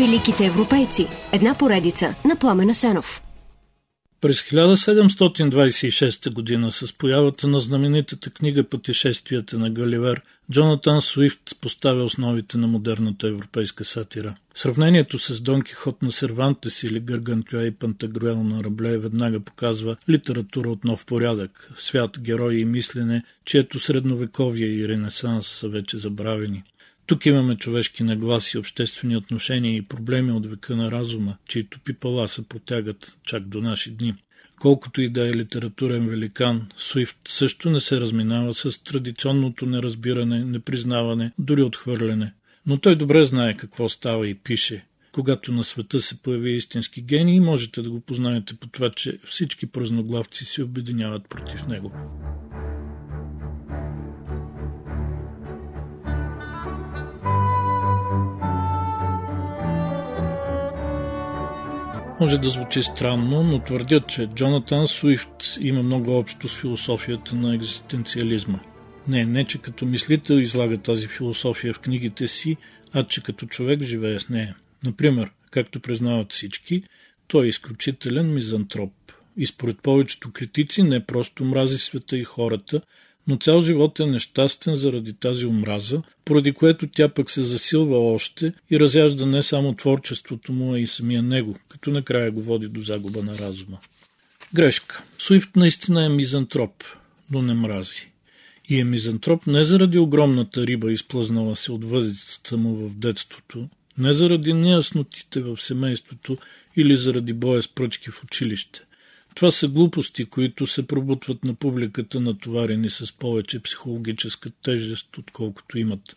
Великите европейци. Една поредица на Пламена Сенов. През 1726 година с появата на знаменитата книга Пътешествията на Галивер, Джонатан Суифт поставя основите на модерната европейска сатира. Сравнението с Дон Кихот на Сервантес или Гъргантюа и Пантагруел на Рабле веднага показва литература от нов порядък, свят, герои и мислене, чието средновековие и ренесанс са вече забравени. Тук имаме човешки нагласи, обществени отношения и проблеми от века на разума, чието пипала се протягат чак до наши дни. Колкото и да е литературен великан, Суифт също не се разминава с традиционното неразбиране, непризнаване, дори отхвърляне. Но той добре знае какво става и пише. Когато на света се появи истински гений, можете да го познаете по това, че всички празноглавци се обединяват против него. Може да звучи странно, но твърдят, че Джонатан Суифт има много общо с философията на екзистенциализма. Не, не че като мислител излага тази философия в книгите си, а че като човек живее с нея. Например, както признават всички, той е изключителен мизантроп. И според повечето критици не просто мрази света и хората, но цял живот е нещастен заради тази омраза, поради което тя пък се засилва още и разяжда не само творчеството му, а и самия него, като накрая го води до загуба на разума. Грешка. Суифт наистина е мизантроп, но не мрази. И е мизантроп не заради огромната риба, изплъзнала се от въдицата му в детството, не заради неяснотите в семейството или заради боя с пръчки в училище. Това са глупости, които се пробутват на публиката, натоварени с повече психологическа тежест, отколкото имат.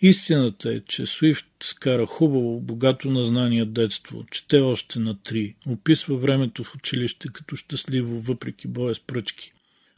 Истината е, че Суифт кара хубаво, богато на знания детство, чете още на три, описва времето в училище като щастливо, въпреки боя с пръчки.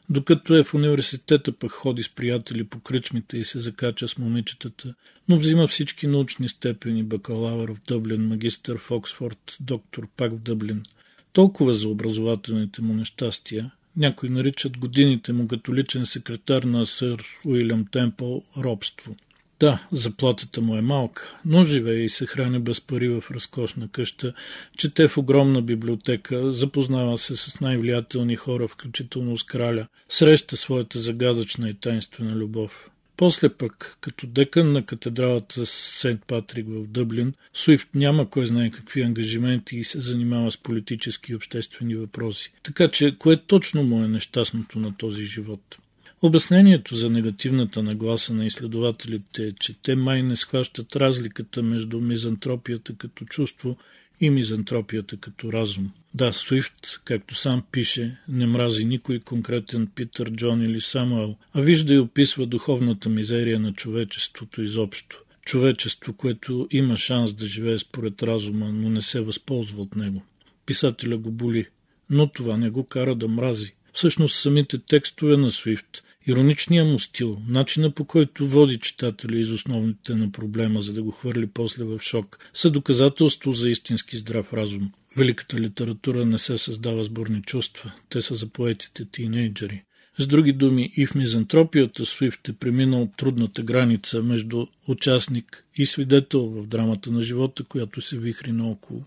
Докато е в университета, пък ходи с приятели по кръчмите и се закача с момичетата, но взима всички научни степени, бакалавър в Дъблин, магистър в Оксфорд, доктор пак в Дъблин – толкова за образователните му нещастия. Някои наричат годините му като личен секретар на сър Уилям Темпъл робство. Да, заплатата му е малка, но живее и се храни без пари в разкошна къща, чете в огромна библиотека, запознава се с най-влиятелни хора, включително с краля, среща своята загадъчна и тайнствена любов. После пък, като декан на катедралата Сент Патрик в Дъблин, Суифт няма кой знае какви ангажименти и се занимава с политически и обществени въпроси. Така че, кое точно му е нещастното на този живот? Обяснението за негативната нагласа на изследователите е, че те май не схващат разликата между мизантропията като чувство и мизантропията като разум. Да, Суифт, както сам пише, не мрази никой конкретен Питър, Джон или Самуел, а вижда и описва духовната мизерия на човечеството изобщо. Човечество, което има шанс да живее според разума, но не се възползва от него. Писателя го боли, но това не го кара да мрази. Всъщност самите текстове на Суифт Ироничния му стил, начина по който води читателя из основните на проблема, за да го хвърли после в шок, са доказателство за истински здрав разум. Великата литература не се създава сборни чувства, те са за поетите тинейджери. С други думи, и в мизантропията Суифт е преминал трудната граница между участник и свидетел в драмата на живота, която се вихри наоколо.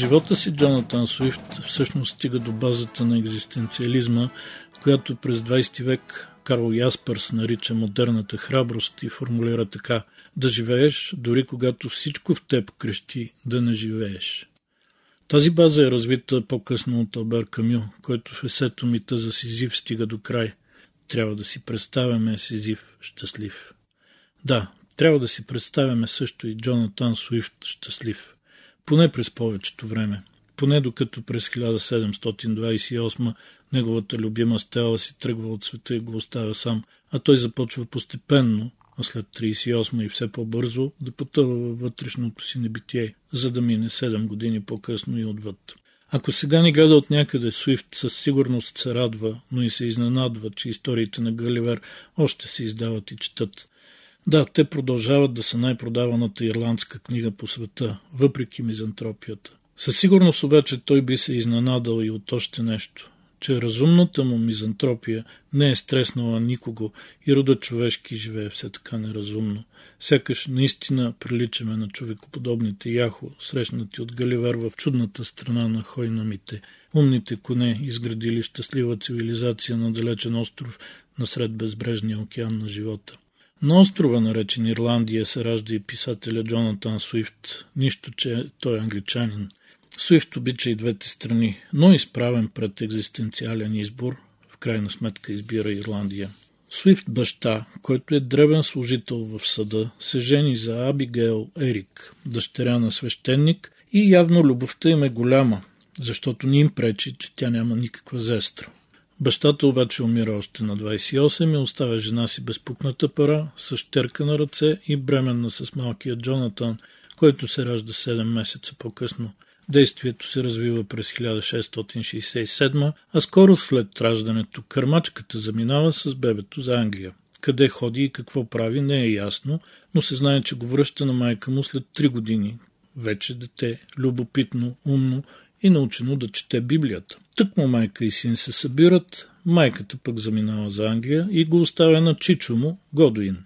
Живота си Джонатан Суифт всъщност стига до базата на екзистенциализма, която през 20 век Карл Яспърс нарича модерната храброст и формулира така да живееш, дори когато всичко в теб крещи да не живееш. Тази база е развита по-късно от Албер Камю, който в есето мита за Сизив стига до край. Трябва да си представяме Сизив щастлив. Да, трябва да си представяме също и Джонатан Суифт щастлив поне през повечето време. Поне докато през 1728 неговата любима стела си тръгва от света и го оставя сам, а той започва постепенно, а след 38 и все по-бързо, да потъва във вътрешното си небитие, за да мине 7 години по-късно и отвъд. Ако сега ни гледа от някъде, Суифт със сигурност се радва, но и се изненадва, че историите на Галивер още се издават и четат. Да, те продължават да са най-продаваната ирландска книга по света, въпреки мизантропията. Със сигурност обаче той би се изненадал и от още нещо че разумната му мизантропия не е стреснала никого и рода човешки живее все така неразумно. Сякаш наистина приличаме на човекоподобните яхо, срещнати от Галивар в чудната страна на хойнамите, умните коне, изградили щастлива цивилизация на далечен остров насред безбрежния океан на живота. На острова, наречен Ирландия, се ражда и писателя Джонатан Суифт, нищо, че той е англичанин – Суифт обича и двете страни, но изправен пред екзистенциален избор, в крайна сметка избира Ирландия. Суифт баща, който е древен служител в съда, се жени за Абигейл Ерик, дъщеря на свещеник и явно любовта им е голяма, защото ни им пречи, че тя няма никаква зестра. Бащата обаче умира още на 28 и оставя жена си безпукната пара, с щерка на ръце и бременна с малкия Джонатан, който се ражда 7 месеца по-късно – Действието се развива през 1667, а скоро след раждането кърмачката заминава с бебето за Англия. Къде ходи и какво прави не е ясно, но се знае, че го връща на майка му след 3 години. Вече дете, любопитно, умно и научено да чете Библията. Тък му майка и син се събират, майката пък заминава за Англия и го оставя на чичо му, Годуин.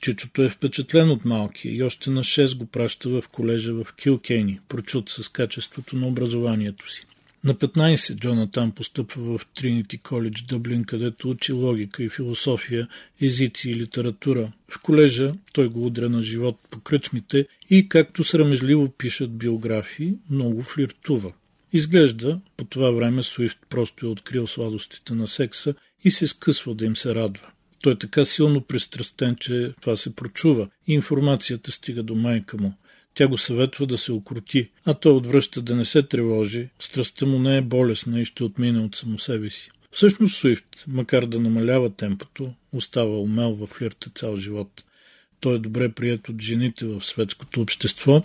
Чичото е впечатлен от малкия и още на 6 го праща в колежа в Килкейни, прочут с качеството на образованието си. На 15 Джонатан постъпва в Тринити коледж Дъблин, където учи логика и философия, езици и литература. В колежа той го удря на живот по кръчмите и, както срамежливо пишат биографии, много флиртува. Изглежда, по това време Суифт просто е открил сладостите на секса и се скъсва да им се радва. Той е така силно пристрастен, че това се прочува и информацията стига до майка му. Тя го съветва да се окрути, а той отвръща да не се тревожи. Страстта му не е болесна и ще отмине от само себе си. Всъщност Суифт, макар да намалява темпото, остава умел във флирта цял живот. Той е добре прият от жените в светското общество,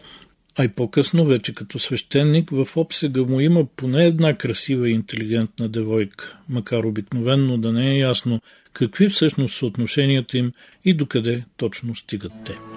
а и по-късно, вече като свещеник, в обсега му има поне една красива и интелигентна девойка, макар обикновенно да не е ясно какви всъщност са отношенията им и докъде точно стигат те.